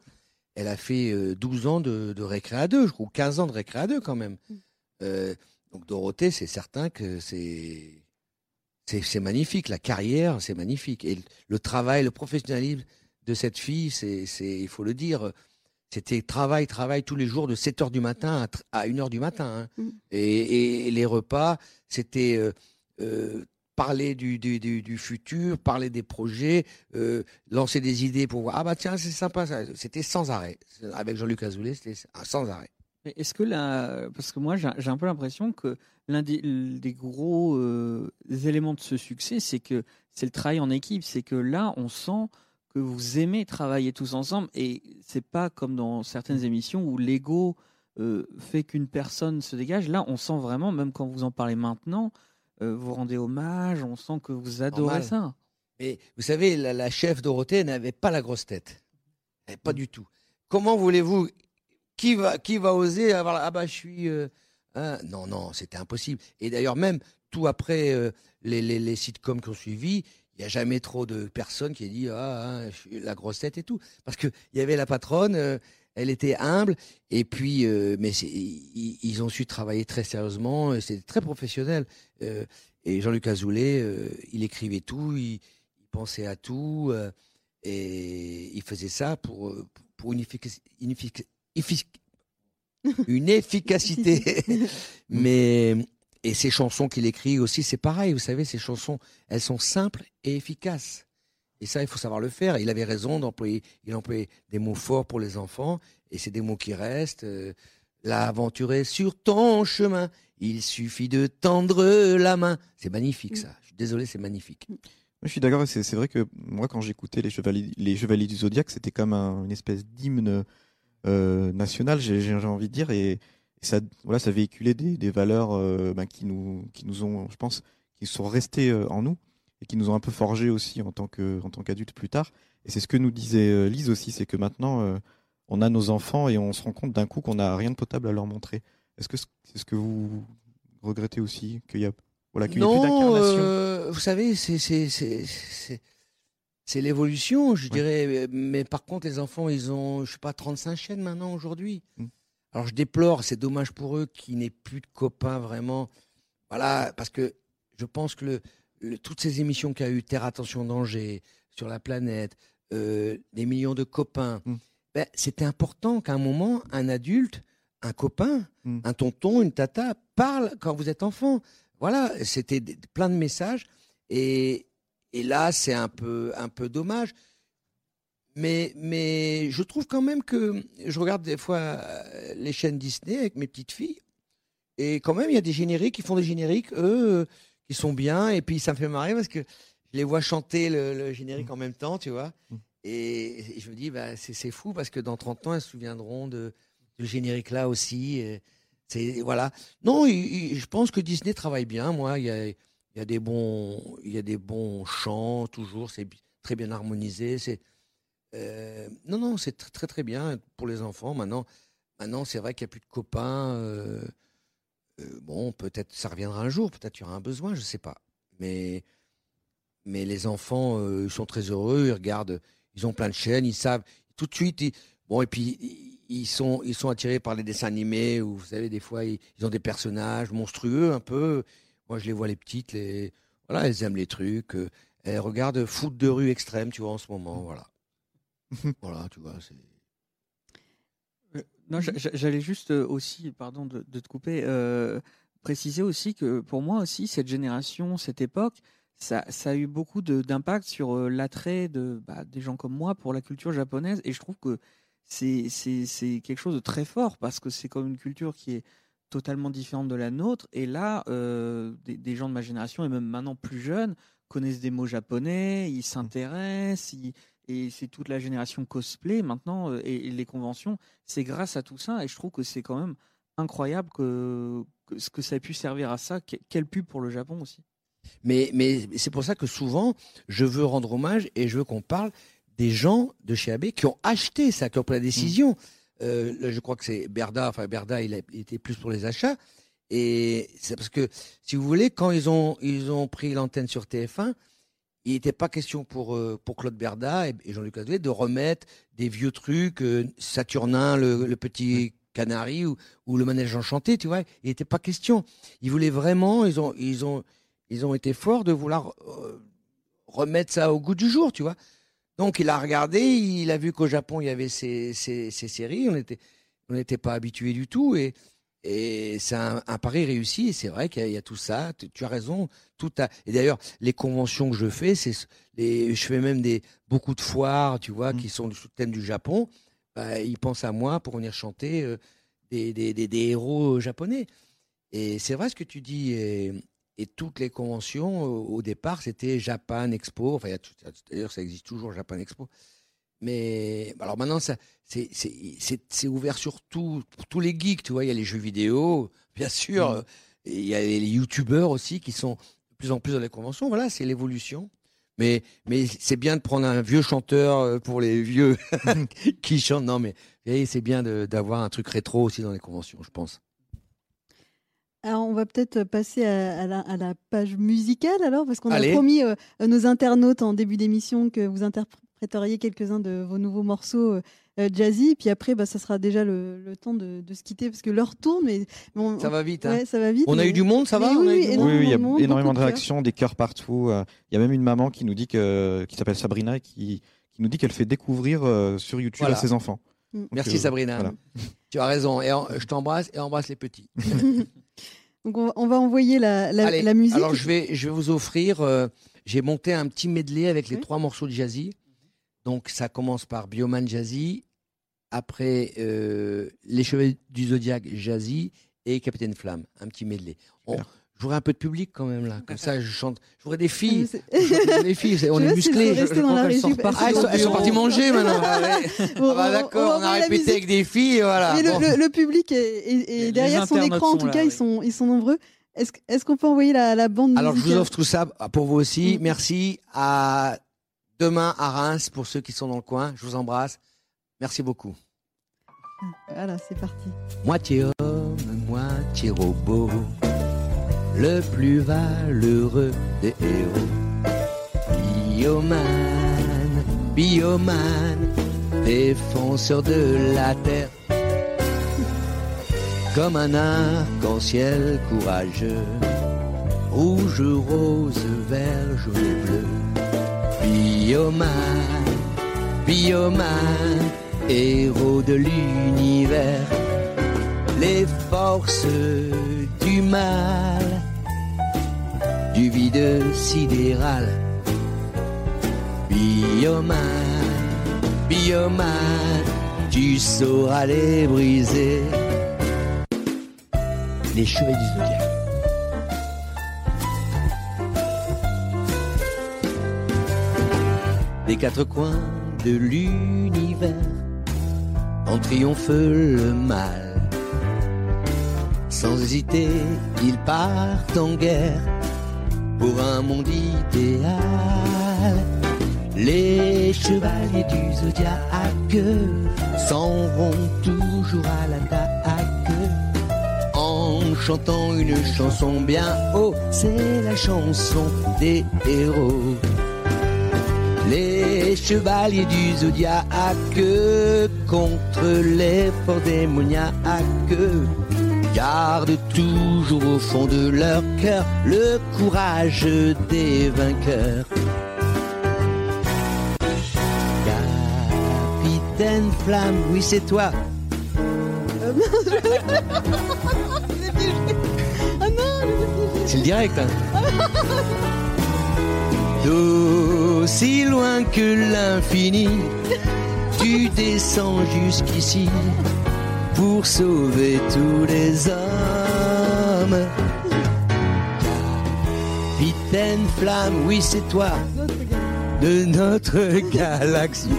elle a fait euh, 12 ans de, de 2, je crois, ou 15 ans de récréa 2 quand même. Mm. Euh, donc Dorothée, c'est certain que c'est c'est magnifique. La carrière, c'est magnifique. Et le travail, le professionnalisme de cette fille, c'est c'est il faut le dire. C'était travail, travail tous les jours de 7 heures du matin à tr- à 1 heure du matin. hein. Mm. Et, et les repas, c'était euh, euh, parler du, du, du, du futur, parler des projets, euh, lancer des idées pour voir. Ah bah tiens, c'est sympa. C'était sans arrêt. Avec Jean-Luc Azoulay, c'était sans arrêt. Est-ce que là, parce que moi j'ai j'ai un peu l'impression que l'un des, des gros euh, éléments de ce succès, c'est que c'est le travail en équipe, c'est que là on sent que vous aimez travailler tous ensemble et c'est pas comme dans certaines émissions où l'ego euh, fait qu'une personne se dégage. Là on sent vraiment, même quand vous en parlez maintenant, euh, vous rendez hommage, on sent que vous adorez Normal. ça. Mais vous savez, la, la chef Dorothée n'avait pas la grosse tête. Pas du tout. Comment voulez-vous qui va, qui va oser avoir ah bah je suis euh, hein non non c'était impossible et d'ailleurs même tout après euh, les, les, les sitcoms qui ont suivi il n'y a jamais trop de personnes qui aient dit ah hein, je suis la grosse tête et tout. Parce que il y avait la patronne euh, elle était humble et puis euh, mais ils, ils ont su travailler très sérieusement c'était très professionnel. Euh, et Jean-Luc Azoulay il écrivait tout il, il pensait à tout et il faisait ça pour pour une effic- une efficacité. *laughs* *laughs* Mais et ces chansons qu'il écrit aussi c'est pareil vous savez ces chansons elles sont simples et efficaces. Et ça il faut savoir le faire. Il avait raison d'employer il employait des mots forts pour les enfants et c'est des mots qui restent euh, l'aventure est sur ton chemin. Il suffit de tendre la main. C'est magnifique ça. Je suis désolé c'est magnifique. Je suis d'accord, c'est c'est vrai que moi, quand j'écoutais les Chevaliers, les Chevaliers du Zodiaque, c'était comme un- une espèce d'hymne euh, national, j'ai j'ai envie de dire, et, et ça, voilà, ça véhiculait des, des valeurs euh, ben, qui, nous, qui nous ont, je pense, qui sont restées euh, en nous et qui nous ont un peu forgés aussi en tant que- en tant qu'adultes plus tard. Et c'est ce que nous disait euh, Lise aussi, c'est que maintenant, on a nos enfants et on se rend compte d'un coup qu'on n'a rien de potable à leur montrer. Est-ce que c'est ce que vous regrettez aussi qu'il y a, voilà, qu'il y ait plus Non, d'incarnation? euh, vous savez, c'est c'est c'est c'est c'est l'évolution, je Ouais. dirais. Mais par contre, les enfants, ils ont, je sais pas, 35 chaînes maintenant aujourd'hui. Mm. Alors je déplore, c'est dommage pour eux qu'ils n'aient plus de copains vraiment. Voilà, parce que je pense que le, le- toutes ces émissions qu'il y a eu, Terre Attention Danger, sur la planète, euh, des millions de copains, Mm. ben, c'était important qu'à un moment, un adulte, un copain, Mm. un tonton, une tata parle quand vous êtes enfant. Voilà, c'était plein de messages. Et, et là, c'est un peu, un peu dommage. Mais, mais je trouve quand même que je regarde des fois euh, les chaînes Disney avec mes petites filles. Et quand même, il y a des génériques qui font des génériques, eux, euh, qui sont bien. Et puis, ça me fait marrer parce que je les vois chanter le, le générique en même temps, tu vois. Mm. Et, et je me dis, bah, c'est c'est fou parce que dans 30 ans, elles se souviendront de, de ce générique-là aussi. C'est voilà. Non, il- il- je pense que Disney travaille bien. Moi, il y a, il y a des bons, il y a des bons chants toujours. C'est très bien harmonisé. C'est euh, non, non, c'est tr- très très bien pour les enfants. Maintenant, maintenant, c'est vrai qu'il n'y a plus de copains. euh, euh, bon, peut-être ça reviendra un jour. Peut-être il y aura un besoin. Je sais pas. Mais mais les enfants, ils sont très heureux. Ils regardent. Ils ont plein de chaînes. Ils savent tout de suite. bon, et puis ils- sont ils sont attirés par les dessins animés où vous savez des fois ils, ils ont des personnages monstrueux un peu. Moi, je les vois les petites. Les voilà, elles aiment les trucs. elles regardent foot de rue extrême, tu vois, en ce moment. Voilà. *laughs* voilà, tu vois. c'est- Non, j'allais juste aussi, pardon de, te couper, préciser aussi que pour moi aussi, cette génération, cette époque, ça, ça a eu beaucoup d'impact sur l'attrait de, bah, des gens comme moi pour la culture japonaise. Et je trouve que c'est quelque chose de très fort parce que c'est comme une culture qui est totalement différente de la nôtre. Et là, des, gens de ma génération et même maintenant plus jeunes connaissent des mots japonais, ils s'intéressent, et c'est toute la génération cosplay maintenant et, les conventions. C'est grâce à tout ça et je trouve que c'est quand même incroyable que, ce que ça ait pu servir à ça. Quelle pub pour le Japon aussi. Mais, mais c'est pour ça que souvent, je veux rendre hommage et je veux qu'on parle des gens de chez AB qui ont acheté ça, qui ont pris la décision. Mm. Euh, je crois que c'est Berda, enfin Berda, il, était plus pour les achats. Et c'est parce que, si vous voulez, quand ils ont, ils ont pris l'antenne sur TF1, il n'était pas question pour, euh, pour Claude Berda et, Jean-Luc Ladevé de remettre des vieux trucs, euh, Saturnin, le, petit canari ou, ou, le manège enchanté, tu vois. Il n'était pas question. Ils voulaient vraiment, ils ont, ils ont, ils ont été forts de vouloir remettre ça au goût du jour, tu vois. Donc il a regardé, il a vu qu'au Japon il y avait ces, ces, séries, on n'était on pas habitué du tout et et c'est un, pari réussi et c'est vrai qu'il y, a tout ça. Tu, as raison, tout a. Et d'ailleurs les conventions que je fais, c'est les, je fais même des beaucoup de foires, tu vois, mmh. qui sont sous le thème du Japon. Bah, ils pensent à moi pour venir chanter euh, des, des, des, des, héros japonais. Et c'est vrai ce que tu dis. Et, et toutes les conventions, au départ, c'était Japan Expo. Enfin, d'ailleurs, ça existe toujours, Japan Expo. Mais alors maintenant, ça, c'est, ouvert sur tout, pour tous les geeks. Tu vois, il y a les jeux vidéo, bien sûr. Mm. Et il y a les youtubeurs aussi qui sont de plus en plus dans les conventions. Voilà, c'est l'évolution. Mais, mais c'est bien de prendre un vieux chanteur euh, pour les vieux *laughs* qui chantent. Non, mais c'est bien d'avoir un truc rétro aussi dans les conventions, je pense. Alors, on va peut-être passer à, la, page musicale alors, parce qu'on a promis euh, à nos internautes en début d'émission que vous interpréteriez quelques-uns de vos nouveaux morceaux euh, euh, jazzy. Puis après, bah, ça sera déjà le, temps de, se quitter parce que l'heure tourne. Mais ça va vite. Hein. ça va vite. On a eu du monde, ça va Oui, il y a énormément de, réactions, des cœurs partout. Il y a même une maman qui nous dit que, qui s'appelle Sabrina, qui, qui nous dit qu'elle fait découvrir sur YouTube à ses enfants. Mm. Merci Sabrina. *laughs* Tu as raison. Et je t'embrasse et embrasse les petits. *laughs* *laughs* Donc on va envoyer la, musique. Alors je vais, je vais vous offrir, euh, j'ai monté un petit medley avec les trois morceaux de jazzy. Donc ça commence par Bioman Jazzy, après euh, Les Cheveux du Zodiac Jazzy et Capitaine Flamme, un petit medley. Je voudrais un peu de public quand même là. Comme ça, je chante. Je voudrais des filles. des filles. On est musclés. Je, ah, elles, sont, parties manger maintenant. *laughs* Ah, bah, d'accord, on, a répété avec des filles. Voilà. le, public est, derrière son écran. En tout cas, ils sont, ils sont nombreux. Est-ce qu'on peut envoyer la, bande Alors, je vous offre tout ça pour vous aussi. Mm. Merci. À demain à Reims pour ceux qui sont dans le coin. Je vous embrasse. Merci beaucoup. Voilà, c'est parti. Moitié homme, moitié robot le plus valeureux des héros. Bioman, bioman, défenseur de la terre. Comme un arc-en-ciel courageux, rouge, rose, vert, jaune et bleu. Bioman, bioman, héros de l'univers. Les forces du mal du vide sidéral. Bioman, bioman, tu sauras les briser. Les cheveux du Des quatre coins de l'univers, en triomphe le mal. Sans hésiter, ils partent en guerre pour un monde idéal. Les chevaliers du zodiaque s'en vont toujours à l'attaque en chantant une chanson bien haut, c'est la chanson des héros. Les chevaliers du zodiaque contre les forts démoniaques gardent toujours au fond de leur cœur le courage des vainqueurs. Capitaine Flamme, oui c'est toi. non, je. Ah non, je. C'est le direct. Hein. *laughs* D'aussi loin que l'infini, tu descends jusqu'ici pour sauver tous les hommes. Capitaine Flamme, oui c'est toi, de notre galaxie.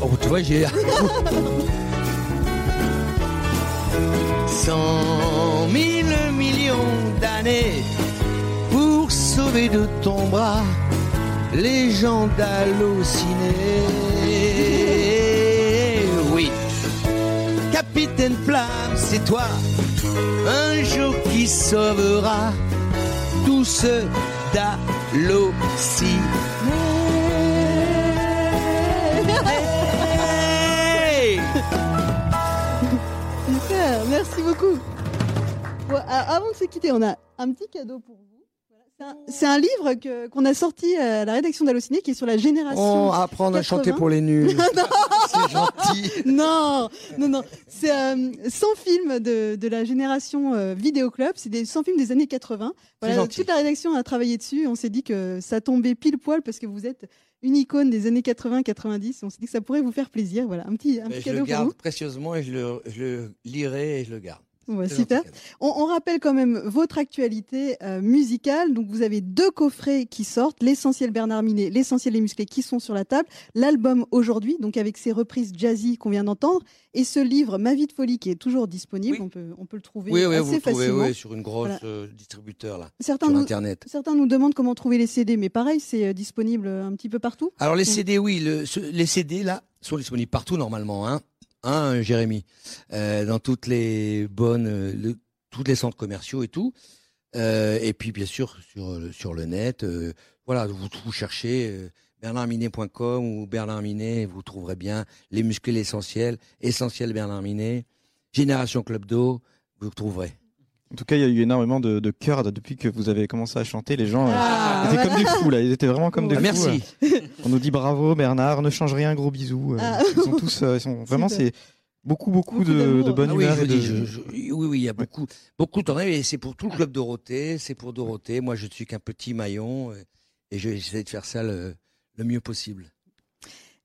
Oh, tu vois, j'ai. Cent mille millions d'années de ton bras les gens d'halluciner. Oui, Capitaine Flamme, c'est toi, un jour qui sauvera tous ceux. *laughs* Super, merci beaucoup. Avant de se quitter, on a un petit cadeau pour vous. C'est un- livre que- qu'on a sorti à la rédaction d'Allociné qui est sur la génération. On apprendre à 80. chanter pour les *laughs* nuls. C'est gentil. Non, non, non. C'est euh, 100 films de, de la génération euh, Vidéoclub. C'est des 100 films des années 80. Voilà, toute la rédaction a travaillé dessus. On s'est dit que ça tombait pile poil parce que vous êtes une icône des années 80-90. On s'est dit que ça pourrait vous faire plaisir. Voilà, un petit, un petit je le pour garde vous. précieusement et je le, je le lirai et je le garde. Super. On, on rappelle quand même votre actualité euh, musicale. Donc, vous avez deux coffrets qui sortent, l'essentiel Bernard Minet, l'essentiel Les Musclés, qui sont sur la table. L'album aujourd'hui, donc avec ses reprises jazzy qu'on vient d'entendre, et ce livre Ma vie de folie qui est toujours disponible. Oui. On peut, on peut le trouver Oui, oui, assez vous le trouvez facilement. oui, sur une grosse Voilà. euh, distributeur là, Certains sur nous, Internet. certains nous demandent comment trouver les CD, mais pareil, c'est euh, disponible un petit peu partout. Alors les. CD, oui, le- ce- les CD là sont disponibles partout normalement, hein, hein Jérémy, Euh, dans toutes les bonnes, euh, le- tous les centres commerciaux et tout, Euh, et puis bien sûr sur le- net, voilà, vous, vous cherchez bernardminet.com ou Bernard Minet, vous trouverez bien les muscles l'essentiel, essentiel Bernard Minet, Génération Club d'eau, vous trouverez. En tout cas, il y a eu énormément de, de cœur depuis que vous avez commencé à chanter. Les gens euh, Ah, étaient voilà. comme des fous là. Ils étaient vraiment comme des Ah, fous. merci. euh. On nous dit bravo Bernard, ne change rien, gros bisous. Euh, Ah. Ils sont tous, ils sont vraiment c'est beaucoup beaucoup, Beaucoup de, de bonne oui, et de. je- je- oui, oui, il y a beaucoup, beaucoup de temps. Et c'est pour tout le club Dorothée, c'est pour Dorothée. Moi, je ne suis qu'un petit maillon et je vais essayer de faire ça le, le mieux possible.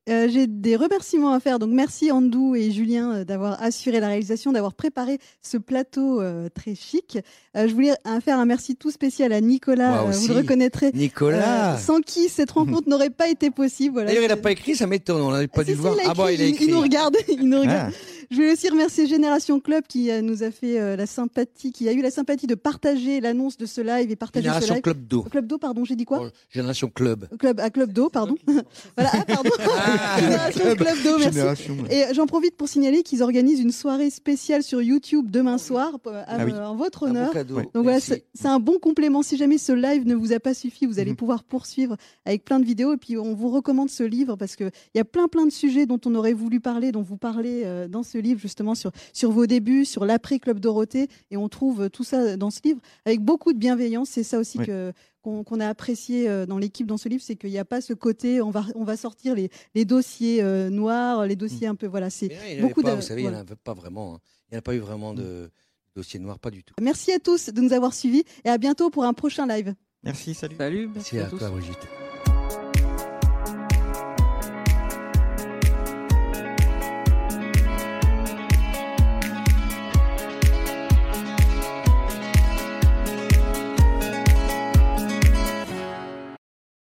Euh, J'ai des remerciements à faire. Donc, merci Andou et Julien euh, d'avoir assuré la réalisation, d'avoir préparé ce plateau euh, très chic. Euh, je voulais faire un merci tout spécial à Nicolas. Moi euh, vous aussi. le reconnaîtrez. Nicolas. Sans qui cette rencontre *laughs* n'aurait pas été possible. Voilà, D'ailleurs, il n'a pas écrit, ça m'étonne. On n'avait pas Ah, dû si, le si, voir. il ah bon, il écrit. Il nous regarde. *laughs* il nous regarde. Ah, Je voulais aussi remercier Génération Club qui euh, nous a fait euh, la sympathie, qui a eu la sympathie de partager l'annonce de ce live et partager ce Génération live. Club d'eau. Club d'eau, pardon, j'ai dit quoi Oh, Génération Club. Club à Club d'eau, pardon. *laughs* voilà, ah, pardon. Ah. *laughs* Génération Club d'eau, merci. génération. ouais. Et j'en profite pour signaler qu'ils organisent une soirée spéciale sur YouTube demain soir euh, Ah oui. en votre Un honneur. cadeau. Ouais. Donc voilà, c'est un bon complément. Si jamais ce live ne vous a pas suffi, vous allez Mhm. pouvoir poursuivre avec plein de vidéos. Et puis on vous recommande ce livre parce que il y a plein plein de sujets dont on aurait voulu parler, dont vous parlez euh, dans ce livre justement sur sur vos débuts, sur l'après Club Dorothée. Et on trouve euh, tout ça dans ce livre avec beaucoup de bienveillance. C'est ça aussi Oui. que qu'on a apprécié euh, dans l'équipe dans ce livre, c'est qu'il n'y a pas ce côté on va on va sortir les, les dossiers euh, noirs, les dossiers un peu voilà. C'est beaucoup pas, de- vous savez, il n'y en avait pas vraiment. hein. Il n'y en a pas eu vraiment de dossier noir, pas du tout. Merci à tous de nous avoir suivis et à bientôt pour un prochain live. Merci, salut. Salut, Merci merci à à tous. toi, Brigitte.